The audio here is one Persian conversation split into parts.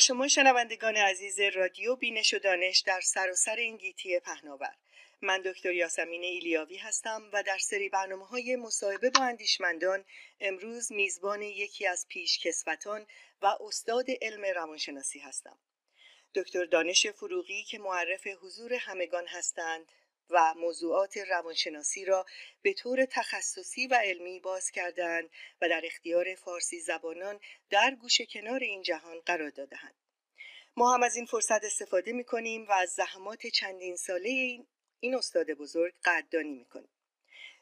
شما شنوندگان عزیز رادیو بینش و دانش در سراسر این گیتی پهناور. من دکتر یاسمین ایلیاوی هستم و در سری برنامه های مصاحبه با اندیشمندان امروز میزبان یکی از پیش کسوتان و استاد علم روانشناسی هستم. دکتر دانش فروغی که معرف حضور همگان هستند و موضوعات روانشناسی را به طور تخصصی و علمی باز کردند و در اختیار فارسی زبانان در گوش کنار این جهان قرار دادهاند. ما هم از این فرصت استفاده می کنیم و از زحمات چندین ساله این, این استاد بزرگ قدردانی می کنیم.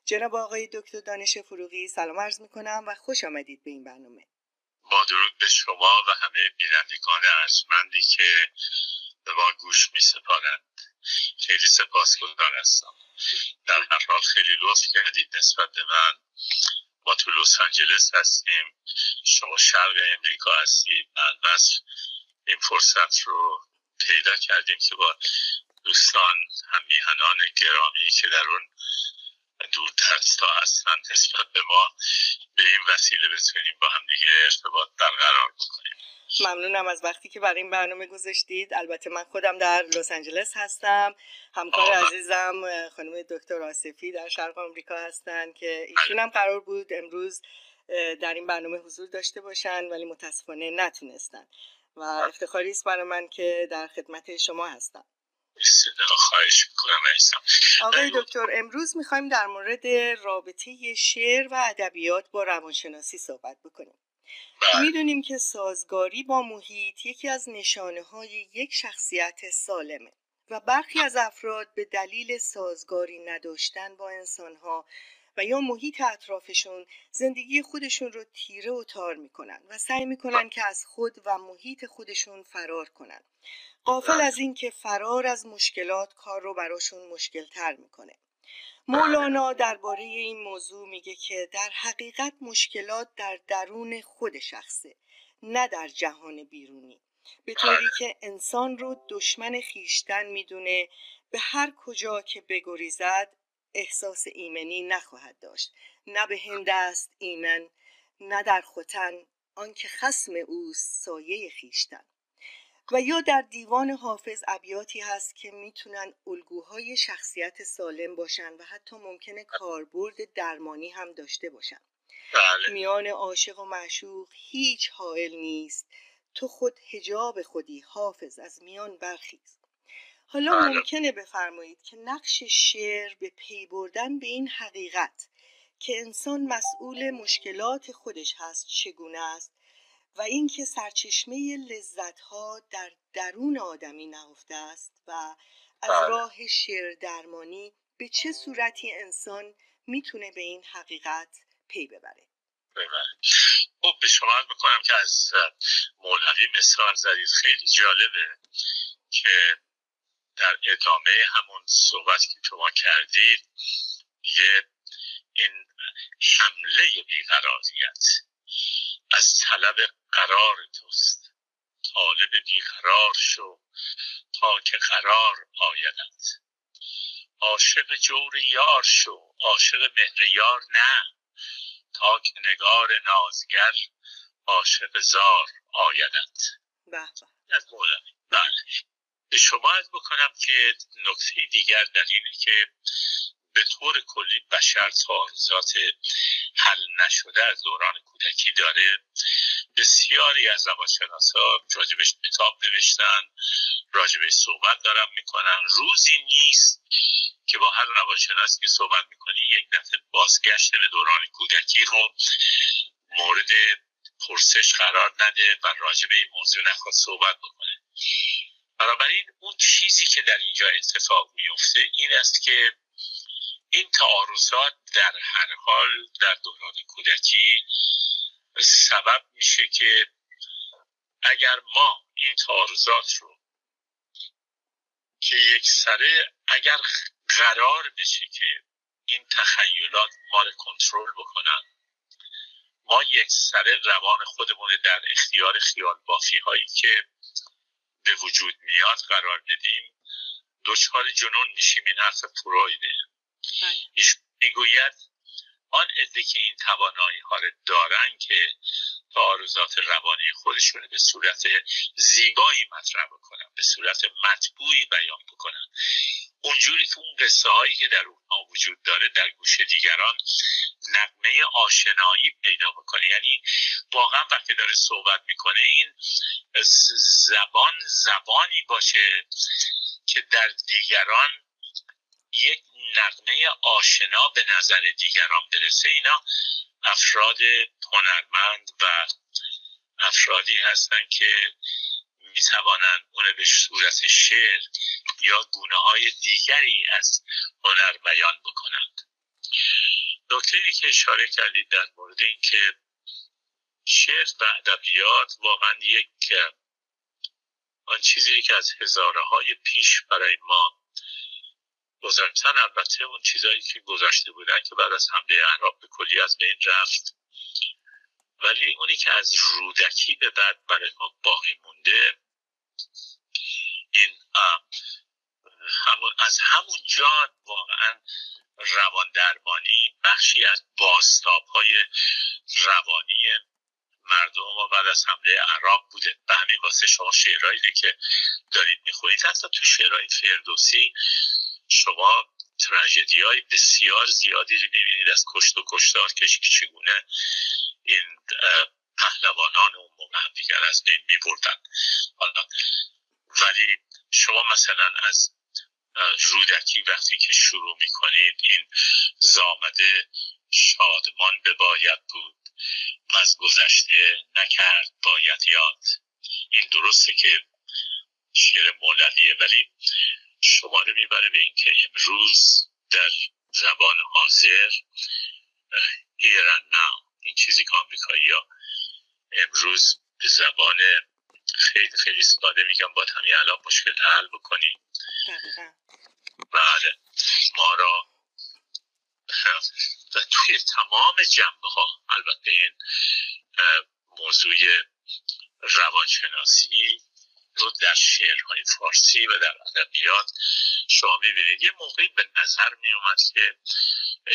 جناب آقای دکتر دانش فروغی سلام عرض می کنم و خوش آمدید به این برنامه. با درود به شما و همه بینندگان ارجمندی که به ما گوش می سپارند. خیلی سپاسگزار هستم در هر حال خیلی لطف کردید نسبت به من. ما تو لس آنجلس هستیم. شما شرق امریکا هستید. بس این فرصت رو پیدا کردیم که با دوستان هم میهنان گرامی که در اون دور ها هستن نسبت به ما به این وسیله بتونیم با هم دیگه ارتباط برقرار بکنیم. ممنونم از وقتی که برای این برنامه گذاشتید. البته من خودم در لس آنجلس هستم. همکار عزیزم خانم دکتر آصفی در شرق آمریکا هستن که ایشون هم قرار بود امروز در این برنامه حضور داشته باشن ولی متاسفانه نتونستن. و افتخاری است برای من که در خدمت شما هستم. خواهش آقای دکتر امروز می‌خوایم در مورد رابطه شعر و ادبیات با روانشناسی صحبت بکنیم. بله. می‌دونیم که سازگاری با محیط یکی از نشانه های یک شخصیت سالمه و برخی از افراد به دلیل سازگاری نداشتن با انسانها و یا محیط اطرافشون زندگی خودشون رو تیره و تار می‌کنن و سعی می‌کنن که از خود و محیط خودشون فرار کنن. قافل بله. از اینکه فرار از مشکلات کار رو براشون مشکل تر می‌کنه. مولانا درباره این موضوع میگه که در حقیقت مشکلات در درون خود شخصه نه در جهان بیرونی. به طوری بله. که انسان رو دشمن خیشتن می‌دونه به هر کجا که بگریزد احساس ایمنی نخواهد داشت. نه به هند است ایمن نه در خوتن آنکه خسم اوست سایه خیشتن. و یا در دیوان حافظ ابیاتی هست که می‌تونن الگوهای شخصیت سالم باشن و حتی ممکنه کاربرد درمانی هم داشته باشن بله. میان عاشق و معشوق هیچ حائل نیست تو خود هجاب خودی حافظ از میان برخیز حالا بله. ممکنه بفرمایید که نقش شعر به پی بردن به این حقیقت که انسان مسئول مشکلات خودش هست چگونه است و اینکه سرچشمه لذت ها در درون آدمی نهفته است و از بله. راه شعر درمانی به چه صورتی انسان می‌تونه به این حقیقت پی ببره؟ خب به شما بکنم که از مولوی مثال زدید خیلی جالبه که در ادامه همون صحبت که شما کردید یه این حمله بیقراریت از طلب قرار توست. طالب بیقرار شو تا که قرار آیدت. عاشق جور یار شو عاشق مهر یار نه. تا که نگار نازگر عاشق زار آیدت. از مولوی. بله. به شما از بکنم که نکته دیگر در اینه که به طور کلی بشر تعارضات حل نشده از دوران کودکی داره. بسیاری از روانشناسا راجبش کتاب نوشتن راجبش صحبت دارم می‌کنن. روزی نیست که با هر روانشناس که صحبت می‌کنی یک دفعه بازگشت به دوران کودکی رو مورد پرسش قرار نده و راجب این موضوع نخواد صحبت بکنه. بنابراین اون چیزی که در اینجا اتفاق میفته این است که این تعارضات در هر حال در دوران کودکی سبب میشه که اگر ما این تعارضات رو که یک سره اگر قرار بشه که این تخیلات ما رو کنترل بکنن ما یک سره روان خودمون در اختیار خیال بافی هایی که به وجود میاد قرار بدیم دچار جنون میشیم. این حرف فرویده. بله. می‌گوید آن عده که این توانایی ها رو دارن که تعارضات روانی خودشون به صورت زیبایی مطرح بکنن به صورت مطبوعی بیان بکنن اونجوری که اون قصه هایی که در اونها وجود داره در گوش دیگران نقمه آشنایی پیدا بکنه یعنی واقعا وقتی داره صحبت می‌کنه این زبان زبانی باشه که در دیگران یک نقمه آشنا به نظر دیگران برسه. اینا افراد هنرمند و افرادی هستند که می‌توانند اون به صورت شعر یا گونه های دیگری از هنر بیان بکنند. نکته که اشاره کردید در مورد اینکه شعر و ادبیات واقعا یک آن چیزی که از هزاره های پیش برای ما گذاشتن البته اون چیزهایی که گذاشته بودن که بعد از حمله اعراب به کلی از بین رفت. ولی اونی که از رودکی به بعد برای ما باقی مونده این همون از همون جا واقعا روان درمانی بخشی از باستاب های روانی مردم ما بعد از حمله عراق بوده. به همین واسه شما شعرهایی که دارید می‌خونید. حتی تو شعرهای فردوسی شما تراژدی های بسیار زیادی رو می‌بینید از کشت و کشتار که چگونه این پهلوانان و موقع دیگر از بین میبردن. حالا ولی شما مثلا از رودکی وقتی که شروع می‌کنید این زامده شادمان به باید بود؟ و از گذشته نکرد باید یاد؟ این درسته که شعر مولویه ولی شما رو می‌بره به اینکه امروز در زبان حاضر here این چیزی که آمریکایی ها امروز به زبان خیلی خیلی ساده میگم با همین الان مشکل حل بکنیم. بله. ما را و توی تمام جنبه ها البته این موضوع روانشناسی رو در شعرهای فارسی و در ادبیات شما می‌بینید. یه موقعی به نظر میومد که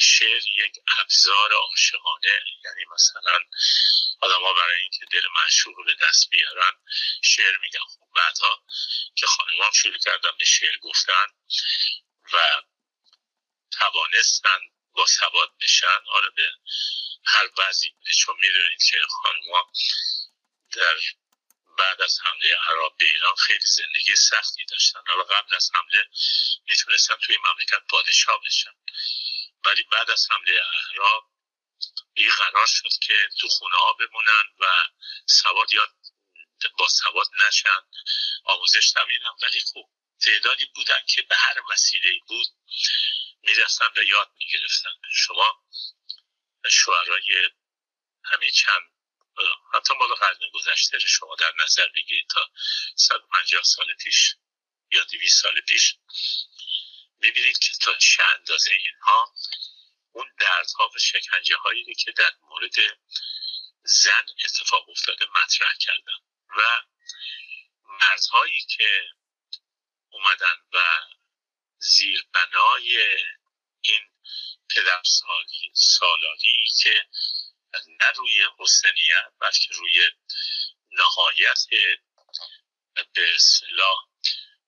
شعر یک ابزار عاشقانه یعنی مثلا آدم ها برای اینکه دل معشوق به دست بیارن شعر میگن. خب بعدها که خانمان شروع کردن به شعر گفتن و توانستن با ثبات بشن حالا به هر بعضی بوده چون می‌دونید که خانما در بعد از حمله عرب به ایران خیلی زندگی سختی داشتن. حالا قبل از حمله می‌تونستن توی مملکت پادشاه بشن. ولی بعد از حمله عرب این قرار شد که تو خونه ها بمونن و سواد یاد با سواد نشن. آموزش نبینن ولی خوب تعدادی بودن که به هر وسیله بود می‌رسن و یاد می‌گرفتن. شما شعرهای همین چند حتی مال قرن گذشته شما در نظر بگیرید تا 150 سال پیش یا 200 سال پیش می‌بینید که تا چه اندازه اینها اون دردها و شکنجه هایی که در مورد زن اتفاق افتاده مطرح کردن و مردهایی که اومدن و زیر بنای این پدر سالاری که نه روی حسنیت بلکه روی نهایت به اصطلاح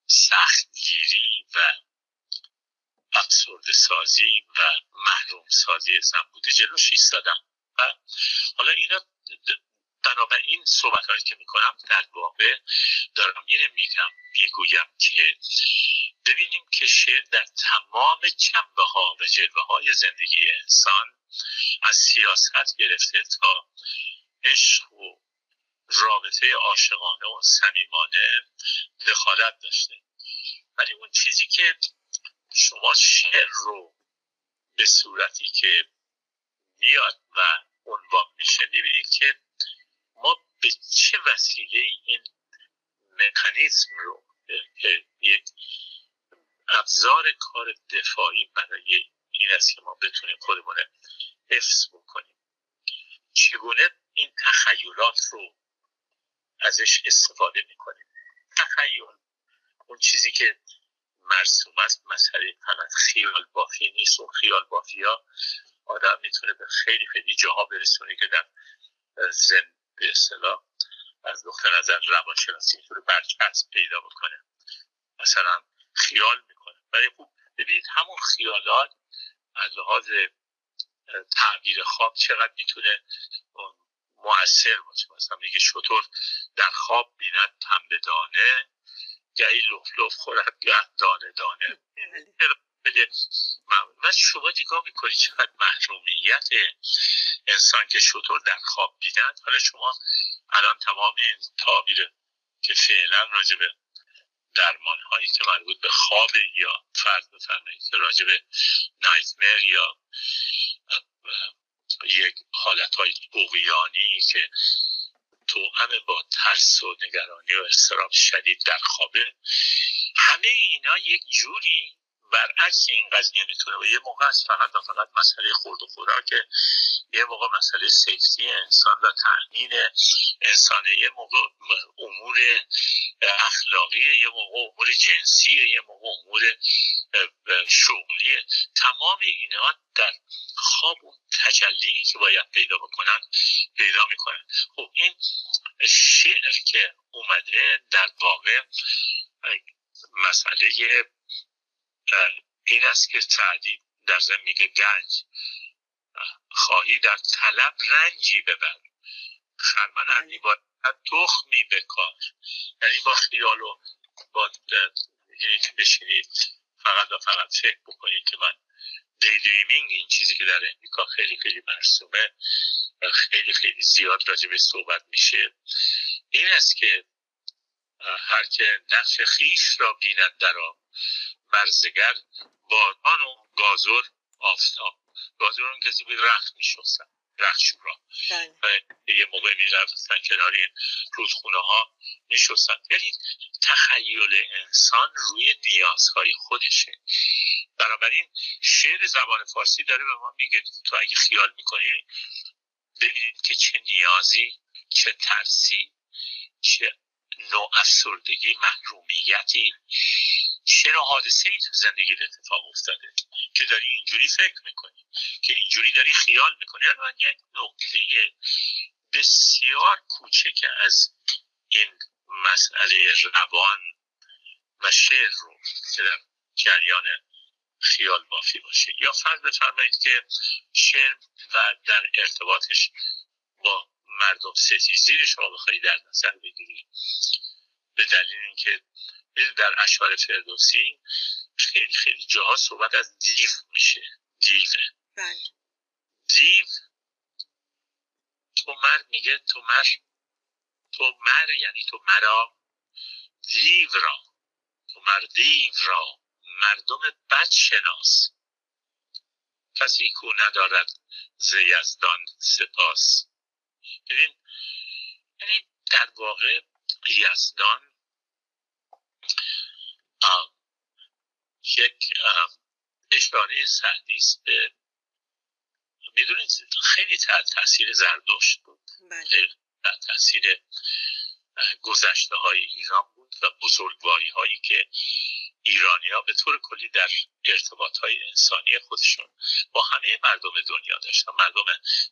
سختگیری و افسرده سازی و محروم سازی زن بوده جلوش ایستادم و حالا اینا بنابراین صحبت هایی که می‌کنم در واقع دارم اینه میگم می‌گویم که ببینیم که شعر در تمام جنبه ها و جلوه های زندگی انسان از سیاست گرفته تا عشق و رابطه عاشقانه و صمیمانه دخالت داشته. ولی اون چیزی که شما شعر رو به صورتی که میاد و عنوان میشه می‌بینید که ما به چه وسیله این مکانیزم رو که یک ابزار کار دفاعی برای این است که ما بتونیم خودمون حفظ بکنیم. چگونه این تخیلات رو ازش استفاده می‌کنیم؟ تخیل اون چیزی که مرسوم است مسئله فقط خیال بافی نیست. اون خیال بافی ها آدم می‌تونه به خیلی خیلی جاها برسونه که در زن به اصطلاح از نقطه نظر روانشناسی اینطور برچسب پیدا بکنه. مثلا خیال می‌کنه. ولی خوب ببینید همون خیالات از لحاظ تعبیر خواب چقدر می‌تونه مؤثر باشه. مثلا میگه شطور در خواب بیند به دانه گهی لف لف خورد گه دانه دانه. بده و شما نگاه می‌کنی چقدر محرومیت انسان که شطور در خواب دیدن حالا شما الان تمام این تعبیر که فعلا راجع به درمان هایی که مربوط به خواب یا فرض بفرمایید که راجع به نایتمر یا یک حالت های که تو همه با ترس و نگرانی و استراب شدید در خوابه. همه اینا یک جوری برعکس این قضیه می‌تونه و یه موقع از فقط و فقط مسئله خورد و خوراکه یه موقع مسئله سیفتی انسان و تأمین انسانه یه موقع امور اخلاقی یه موقع امور جنسی یه موقع امور شغلی. تمام اینا در خواب اون تجلی که باید پیدا بکنن پیدا می‌کنن. خب این شعر که اومده در واقع مسئله این است که سعدی در زن میگه گنج. خواهی در طلب رنجی ببر. خرمن ارنی با تخمی بکار یعنی با خیال و با اینی که بشینید فقط و فقط فکر بکنید که من دیدریمینگ این چیزی که در امریکا خیلی خیلی مرسومه خیلی خیلی زیاد راجع به صحبت میشه. این است که هر که نقش خیش را بیند در برزگر باران و گازر آفتاب. گازر اون کسی بود رخت میشستن رخت شورا. بله. یه موقع می‌رفتن کنار این رودخونه ها میشستن. یعنی تخیل انسان روی نیازهای خودشه. بنابراین شعر زبان فارسی داره به ما میگه تو اگه خیال می‌کنی ببینید که چه نیازی چه ترسی چه نوع افسردگی محرومیتی نوع حادثه ای تو زندگی اتفاق افتاده که داری اینجوری فکر می‌کنی؟ که اینجوری داری خیال می‌کنی؟ الان یک نقطه بسیار کوچک از این مسئله روان و شعر رو که در جریان خیال بافی باشه. یا فرض بفرمایید که شعر و در ارتباطش با مردم ستیزی رو شما بخوایی در نظر بگیری به دلیل اینکه در اشعار فردوسی خیلی خیلی جاها صحبت از دیو میشه. دیوه. بله. دیو تو مر میگه تو مر تو مر یعنی تو مرا. دیو را تو مر دیو را. مردم بد شناس کسی کو ندارد ز یزدان سپاس. ببین یعنی در واقع یزدان یک اشاره سعدی است به می‌دونید خیلی تحت تاثیر زردشت بود. بله. تحت تاثیر گذشته های ایران بود و بزرگواری هایی که ایرانی ها به طور کلی در ارتباط های انسانی خودشون با همه مردم دنیا داشتن. مردم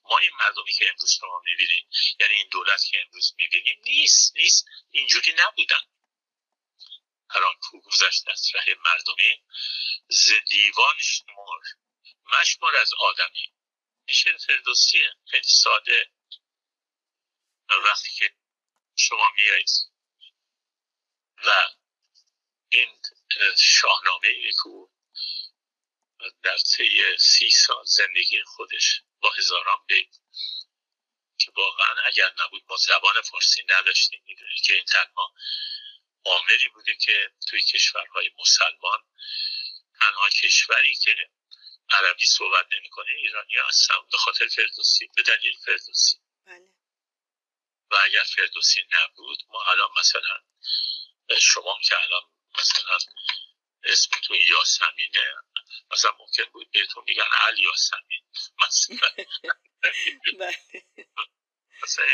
ما این مردمی که امروز شما می‌بینید یعنی این دولت که امروز می‌بینیم نیست نیست. اینجوری نبودن. هر آن کو گذشت از ره مردمی. ز دیوان شمار مشمار از آدمی. این شعر فردوسیه. خیلی ساده. وقتی که شما میایید. و این شاهنامه ایکو در طی سی سال زندگی خودش با هزاران بیت که واقعا اگر نبود ما زبان فارسی نداشتیم می‌دونید که این تنها عاملی بوده که توی کشورهای مسلمان تنها کشوری که عربی صحبت نمی‌کنه ایرانی هستن به خاطر فردوسی به دلیل فردوسی بله. و اگر فردوسی نبود ما الان مثلا شما که الان مثلا اسمتون یاسمینه مثلا ممکن بود بهتون میگن علی یاسمین مثلا بله. مثلا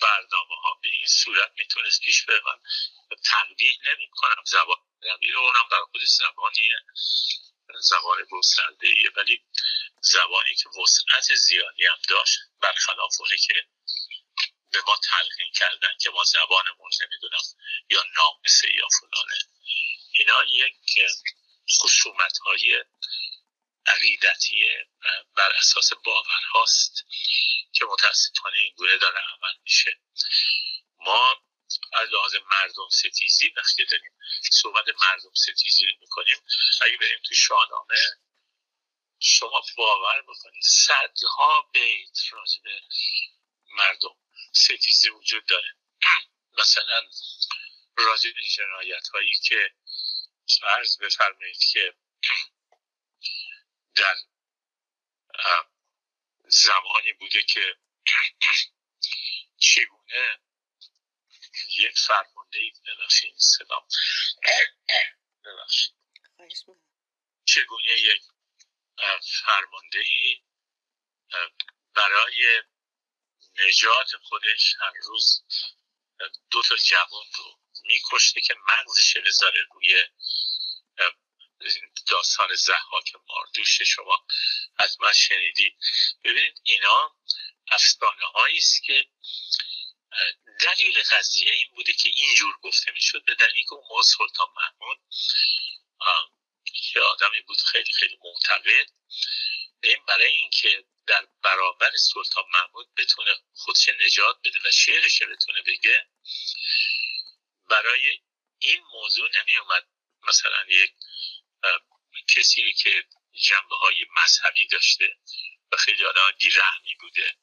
برنامه ها به این صورت می‌تونست پیش بره. من تنبیه نمی کنم زبان رو اونم در خود زبانیه زبان گسترده ولی زبانی که وسعت زیادی هم داشت برخلاف اونه که به ما تلقین کردن که ما زبانمون نمی‌دونم یا نامسه یا فلانه. اینا یک خصومت های عقیدتی بر اساس باورهاست که متاسفانه این گونه داره عمل میشه. ما از لحاظ مردم ستیزی وقتی داریم صحبت مردم ستیزی می‌کنیم اگه بریم تو شاهنامه شما باور بکنید صدها بیت راجع مردم ستیزی وجود داره. مثلا راجع به جنایت هایی که فرض بفرمایید که در زمانی بوده که چگونه یک فرمانده ای ببخشید صدام ببخشید. چگونه یک فرمانده ای برای نجات خودش هر روز دو تا جوان رو میکشته که مغزش بذاره روی داستان زحاک ماردوش شما حتما شنیدید. ببینید اینا افسانه هایی است که دلیل قضیه این بوده که اینجور گفته می‌شد به دلیل اینکه اون سلطان محمود که آدمی بود خیلی خیلی معتقد این برای اینکه در برابر سلطان محمود بتونه خودش نجات بده و شعرش بتونه بگه برای این موضوع نمی اومد مثلا یک کسی که جنبه های مذهبی داشته و خیلی آدم بیرحمی بوده.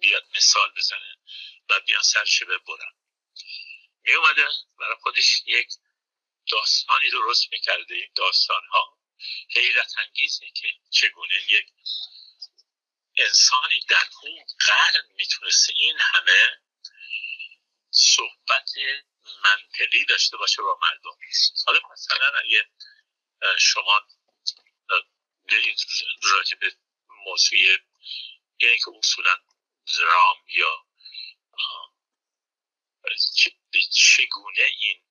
بیاد مثال بزنه و بیان سرش ببرن. می اومده برای خودش یک داستانی درست می‌کرده این داستان ها حیرت انگیزه که چگونه یک انسانی در اون قرن می‌تونسته این همه صحبت منطقی داشته باشه با مردم. حالا مثلا اگه شما برید راجع به موضوع یعنی که اصولا درام یا چگونه این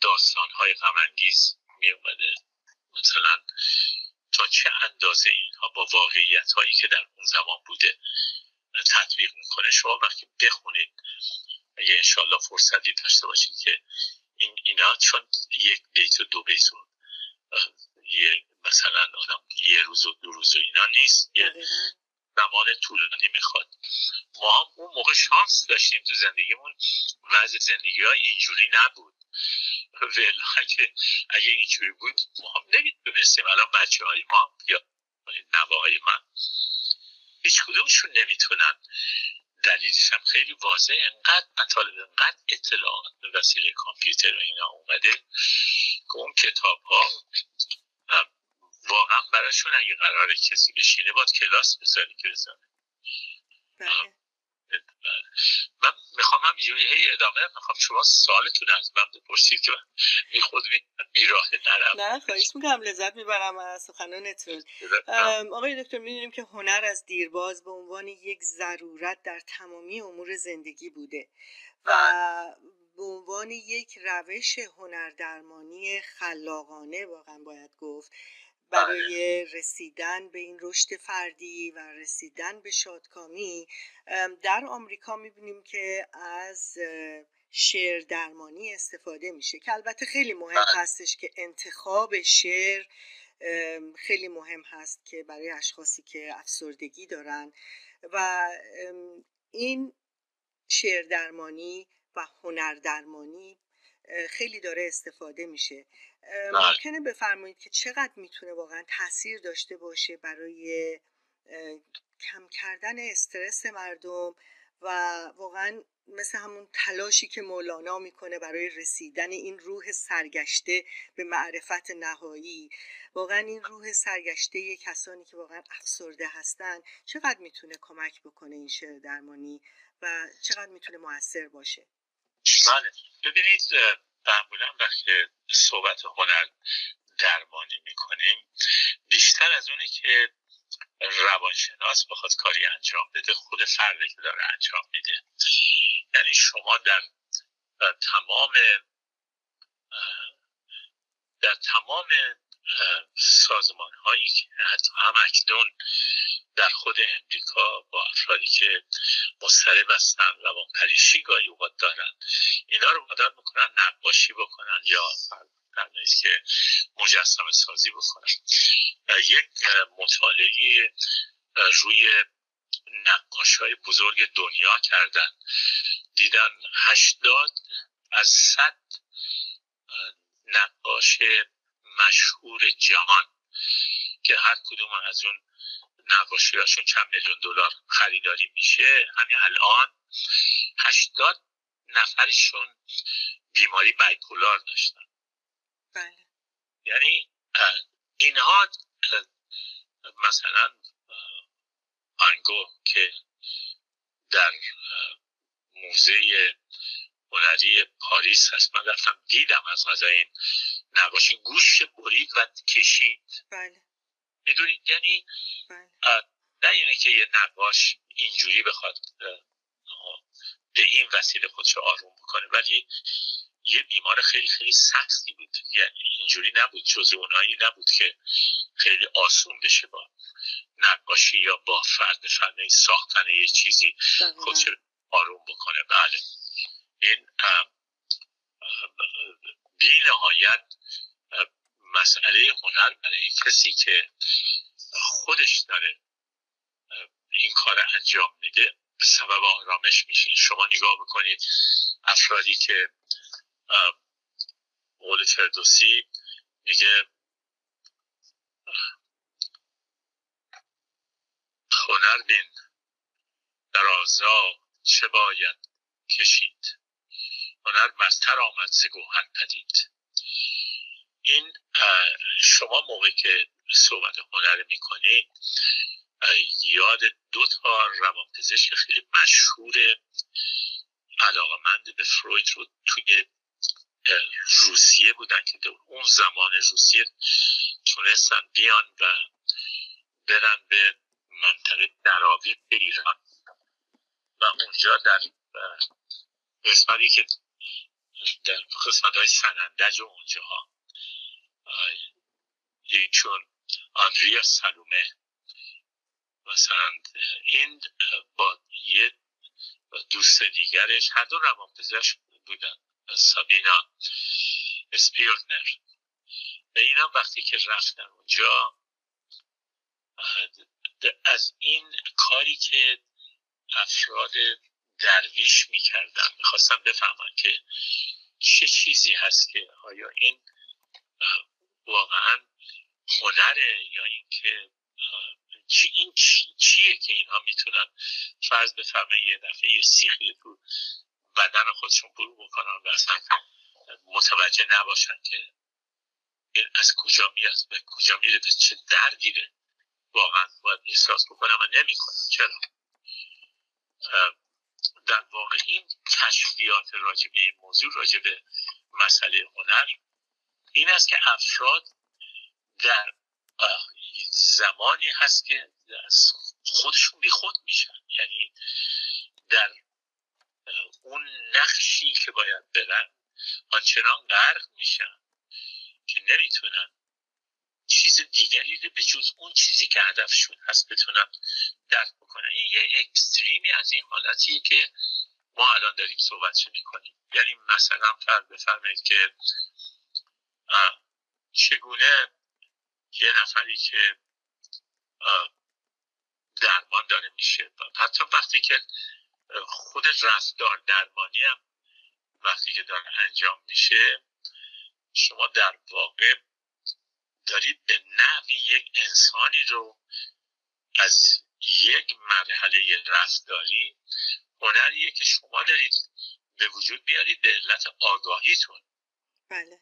داستان های غمانگیز می اومده مثلا تا چه اندازه اینها با واقعیت هایی که در اون زمان بوده تطبیق می‌کنه؟ شما وقتی بخونید اگه انشالله فرصتی داشته باشید که این اینا چون یک بیت و دو بیت یه مثلا آدم یه روز و دو روز و اینا نیست یه زمان طولانی می‌خواد. ما هم اون موقع شانس داشتیم تو زندگیمون وضع زندگی های اینجوری نبود. ولی اگه, اگه اینجوری بود ما هم نمی‌تونستیم. الان بچه های ما یا نوه های من هیچ کدومشون نمی‌تونن. دلیلش هم خیلی واضح انقدر مطالب انقدر اطلاعات به وسیله کامپیوتر و اینا اومده که اون کتاب ها واقعا براشون اگه قرار کسی بشینه باید کلاس بذاری که بزنه بله. من می‌خوام همینجوری هی ادامه می‌خوام شما سوالتون از من بپرسید که بی خود بی راه نرم. نه خواهیش می‌کنم. لذت می‌برم از سخنانتون. آقای دکتر می‌دونیم که هنر از دیرباز به عنوان یک ضرورت در تمامی امور زندگی بوده و بله. به عنوان یک روش هنردرمانی خلاقانه واقعا باید گفت. برای رسیدن به این رشد فردی و رسیدن به شادکامی در آمریکا می‌بینیم که از شعر درمانی استفاده میشه که البته خیلی مهم بله. هستش که انتخاب شعر خیلی مهم هست که برای اشخاصی که افسردگی دارن و این شعر درمانی و هنر درمانی خیلی داره استفاده میشه. ممکنه بفرمایید که چقدر می‌تونه واقعا تاثیر داشته باشه برای کم کردن استرس مردم و واقعا مثل همون تلاشی که مولانا می‌کنه برای رسیدن این روح سرگشته به معرفت نهایی. واقعا این روح سرگشته کسانی که واقعا افسرده هستن چقدر می‌تونه کمک بکنه این شعر درمانی و چقدر می‌تونه موثر باشه؟ بله. ببینید معمولا وقتی صحبت هنر درمانی می‌کنیم بیشتر از اونی که روانشناس بخواد کاری انجام بده خود فرده که داره انجام میده. یعنی شما در تمام در تمام سازمان هایی که حتی هم اکنون در خود امریکا با افرادی که مضطرب هستن و با پریشی گاهی اوقات دارن اینا رو مدار می‌کنن نقاشی بکنن یا در که مجسم سازی بکنن. یک مطالعه روی نقاش های بزرگ دنیا کردن. دیدن هشتاد از صد نقاش مشهور جهان که هر کدوم از اون نقاشی هاشون چند میلیون دلار خریداری میشه. همین الان هشتاد نفرشون بیماری بایپولار داشتن. بله. یعنی اینها مثلا انگو که در موزه هنری پاریس هست. من رفتم دیدم از غذا این نقاشی گوش برید و کشید. بله. می‌دونید یعنی بله. نه اینه که یه نقاش اینجوری بخواد به این وسیله خودش آروم بکنه. ولی یه بیمار خیلی خیلی سختی بود. یعنی اینجوری نبود جز اونایی نبود که خیلی آسون بشه با نقاشی یا با فرد فرد ساختن یه چیزی خودش آروم بکنه. بله. این بی نهایت مسئله هنر برای کسی که خودش داره این کار انجام میده سبب آرامش میشه. شما نگاه بکنید افرادی که قول فردوسی میگه هنر بین در آزا چه باید کشید. هنر مستر آمد ز پدید. این شما موقع که صحبت هنر می‌کنید یاد دو تا روانپزشک خیلی مشهور علاقمند به فروید رو توی روسیه بودن که اون زمان روسیه تونستن بیان و برن به منطقه دراوی به ایران. و اونجا در قسمتی که در قسمت های سنندج و اونجا ها چون آندریا سلومه مثلا این با یه دوست دیگرش هر دو روانپزشک بودن سابینا اسپیرنر و اینا وقتی که رفتن اونجا از این کاری که افراد درویش می‌کردن می‌خواستم بفهمن که چه چیزی هست که آیا این واقعا هنره یا اینکه چی این چیه که اینها می‌تونن فرض بفرمه یه دفعه یه سیخی تو بدن خودشون برو بکنن و اصلا متوجه نباشن که این از کجا میاد به کجا میره به چه دردیره واقعا باید احساس بکنم و نمی‌کنم چرا؟ در واقع این کشفیات راجع به این موضوع راجع به مسئله هنر این است که افراد در زمانی هست که خودشون بی خود میشن. یعنی در اون نقشی که باید برن آنچنان غرق میشن که نمی‌تونن چیز دیگری رو به جز اون چیزی که هدفشون هست بتونن درک بکنن. این یه اکستریمی از این حالتیه که ما الان داریم صحبت می‌کنیم. یعنی مثلا فرد بفرمایید که چگونه یه نفری که درمان داره میشه؟ حتی وقتی که خود رفتار درمانی هم وقتی که داره انجام میشه شما در واقع دارید به نحوی یک انسانی رو از یک مرحله رفتاری هنریه که شما دارید به وجود بیارید به علت آگاهیتون. بله.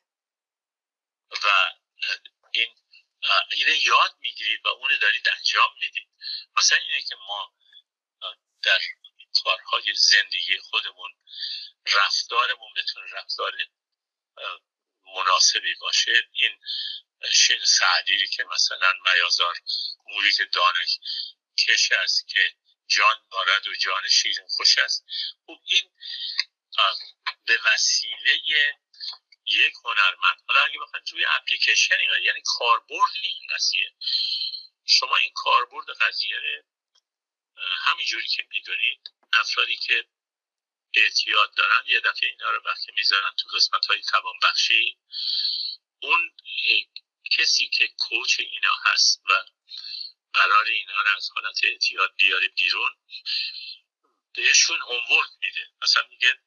و این اینه یاد می‌گیرید و اونو دارید انجام می‌دید. مثلا اینه که ما در کارهای زندگی خودمون رفتارمون بتونه رفتار مناسبی باشه. این شعر سعدی که مثلا میازار موری که دانش کش است که جان دارد و جان شیرین خوش است. خب این به وسیله یک هنرمند. حالا اگه بخواید روی اپلیکیشن یعنی کاربرد این قضیه. شما این کاربرد قضیه همینجوری که می‌دونید افرادی که اعتیاد دارن یه دفعه اینا رو وقتی می‌ذارن تو قسمت های بخشی اون کسی که کوچ اینا هست و قرار اینا رو از حالت اعتیاد بیاره بیرون بهشون هومورک میده. مثلا میگه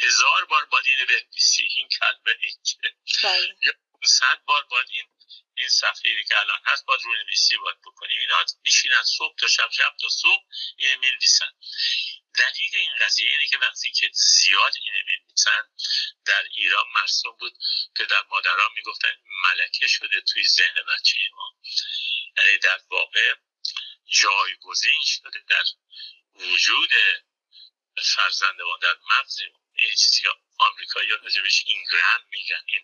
هزار بار باید اینو بنویسی این کلمه اینجه بله. یا صد بار باید این این صفحه که الان هست باید رو نویسی باید بکنیم. اینا میشینن صبح تا شب شب تا صبح اینو می‌نویسن. دلیل این قضیه اینه که وقتی که زیاد اینو می‌نویسن در ایران مرسوم بود که در مادران می‌گفتن ملکه شده توی ذهن بچه ما. یعنی در واقع جایگزین شده در وجود فرزند ما در مغز این چیزی که آمریکایی ها راجبش اینگرام میگن. این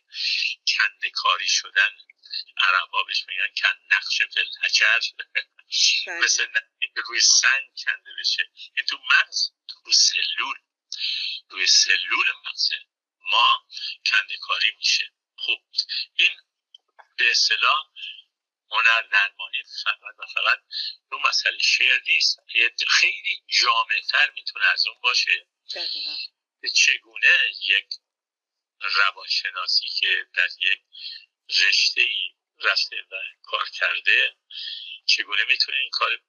کند کاری شدن عربا بهش میگن کن نقش فلحجر بله. مثل که روی سنگ کنده بشه. این تو مغز تو سلول. روی سلول مغز ما کنده کاری میشه. خب این به اصطلاح هنر درمانی فقط و فقط رو مسئله شعر نیست. خیلی جامعتر می‌تونه از اون باشه. چگونه یک روانشناسی که در یک رشته ای رفته و کار کرده چگونه می‌تونه این کار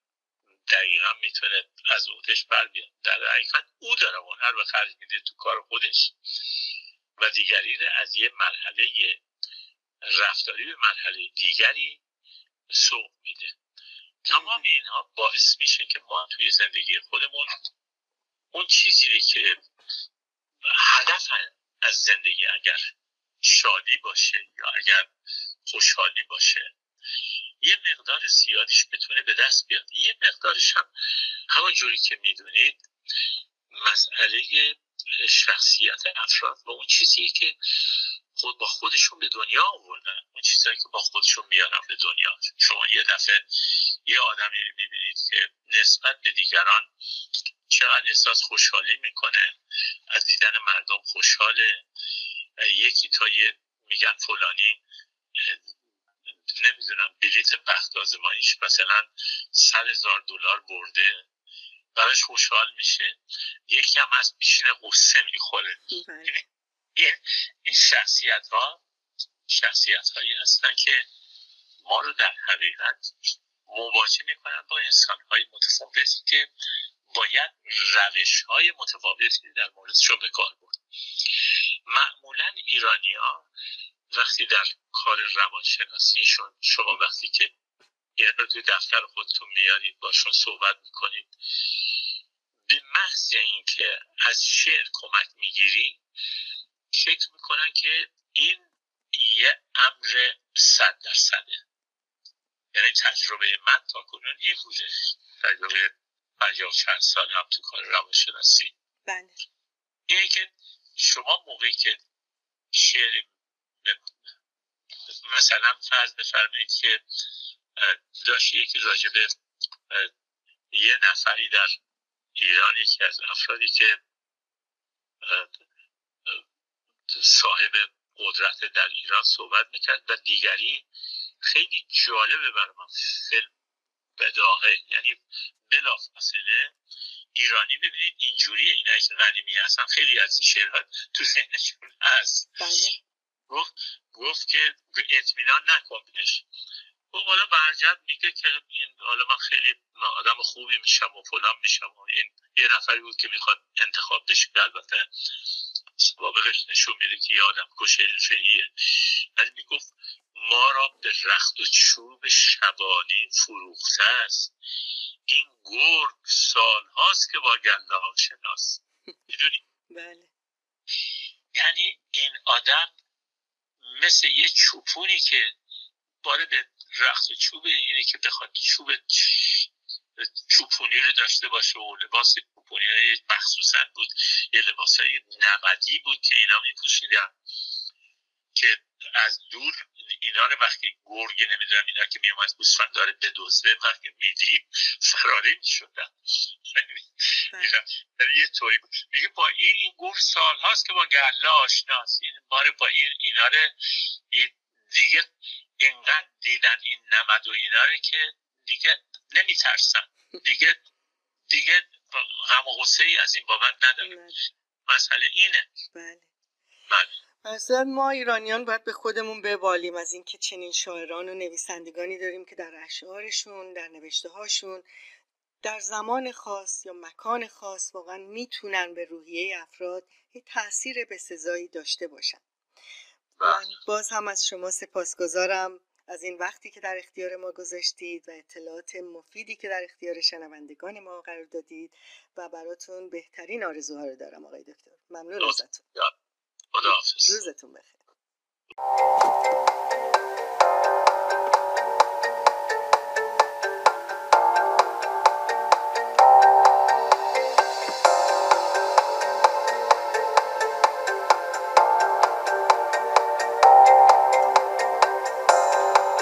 دقیقا می‌تونه از عهدهش بر بیاد؟ در حقیقت او داره هنر به خرج میده تو کار خودش. و دیگری از یه مرحله رفتاری به مرحله دیگری سوق میده. تمام اینها باعث میشه که ما توی زندگی خودمون اون چیزی که هدف از زندگی اگر شادی باشه یا اگر خوشحالی باشه یه مقدار زیادیش بتونه به دست بیاد. یه مقدارش هم همون جوری که می‌دونید مسئله شخصیت افراد و اون چیزی که خود با خودشون به دنیا آوردن. اون چیزهایی که با خودشون میارن به دنیا. شما یه دفعه یه آدمی می‌بینید که نسبت به دیگران چقدر احساس خوشحالی می‌کنه از دیدن مردم خوشحاله. یکی تا یه میگن فلانی نمی‌دونم بلیت بخت آزماییش مثلا صد هزار دلار برده براش خوشحال میشه. یکی هم از میشینه قصه می‌خوره. بله. یعنی این این شخصیت ها شخصیت هایی هستن که ما رو در حقیقت مواجه می‌کنن با انسان های متفاوتی که باید روش های متفاوتی در موردشون به کار برد. معمولا ایرانی ها وقتی در کار روانشناسیشون شما وقتی که این رو توی دفتر خودتون میارید باشون صحبت می‌کنید به محض اینکه از شعر کمک می‌گیری فکر می‌کنن که این یه امر صد درصده. یعنی تجربه من تا کنون این بوده. تجربه پنجاه چند سال هم تو کار روانشناسی. بله. اینه که شما موقعی که شعر مثلا فرض بفرمایید که داشت یکی راجبه یه نفری در ایران یکی از افرادی که صاحب قدرت در ایران صحبت می‌کرد و دیگری خیلی جالبه برای من. فیلم بداهه. یعنی بلا فاصله ایرانی ببینید اینجوری اینا که قدیمی هستن خیلی از این شعرها تو ذهنشون هست. بله. گفت گفت که اطمینان نکن بهش. و حالا برجت میگه که این حالا من خیلی آدم خوبی میشم و فلان میشم و این یه نفری بود که می‌خواد انتخاب بشه. البته سوابقش نشون میده که یه آدم کش حرفه‌ایه. ولی می‌گفت ما را به رخت و چوب شبانی فروخته است. این گرگ سال هاست که با گله ها شناس. می‌دونی؟ بله. یعنی این آدم مثل یه چوپونی که باره به رخت و چوب اینه که بخواد چوب چوپونی رو داشته باشه و لباس های مخصوصا بود یه لباس های نمدی بود که اینا می پوشیدن که از دور اینا رو وقتی گرگ نمی‌دونم اینا که میومد گوسفند داره به دوزه وقتی می‌دید فراری می‌شدن. یعنی یه طوری میگه با این این گفت سال هاست که با گله آشناست این بار با این اینا رو دیگه اینقدر دیدن این نمد و اینا رو که دیگه نمیترسن. دیگه دیگه غم و غصه ای از این بابت نداره مسئله اینه. بله. بله. مثلا ما ایرانیان باید به خودمون ببالیم از اینکه چنین شاعران و نویسندگانی داریم که در اشعارشون در نوشته هاشون در زمان خاص یا مکان خاص واقعا می‌تونن به روحیه افراد یه تاثیر به سزایی داشته باشن. من بله. باز هم از شما سپاسگزارم. از این وقتی که در اختیار ما گذاشتید و اطلاعات مفیدی که در اختیار شنوندگان ما قرار دادید و براتون بهترین آرزوها رو دارم آقای دکتر. ممنون ازتون. روزتون بخیر.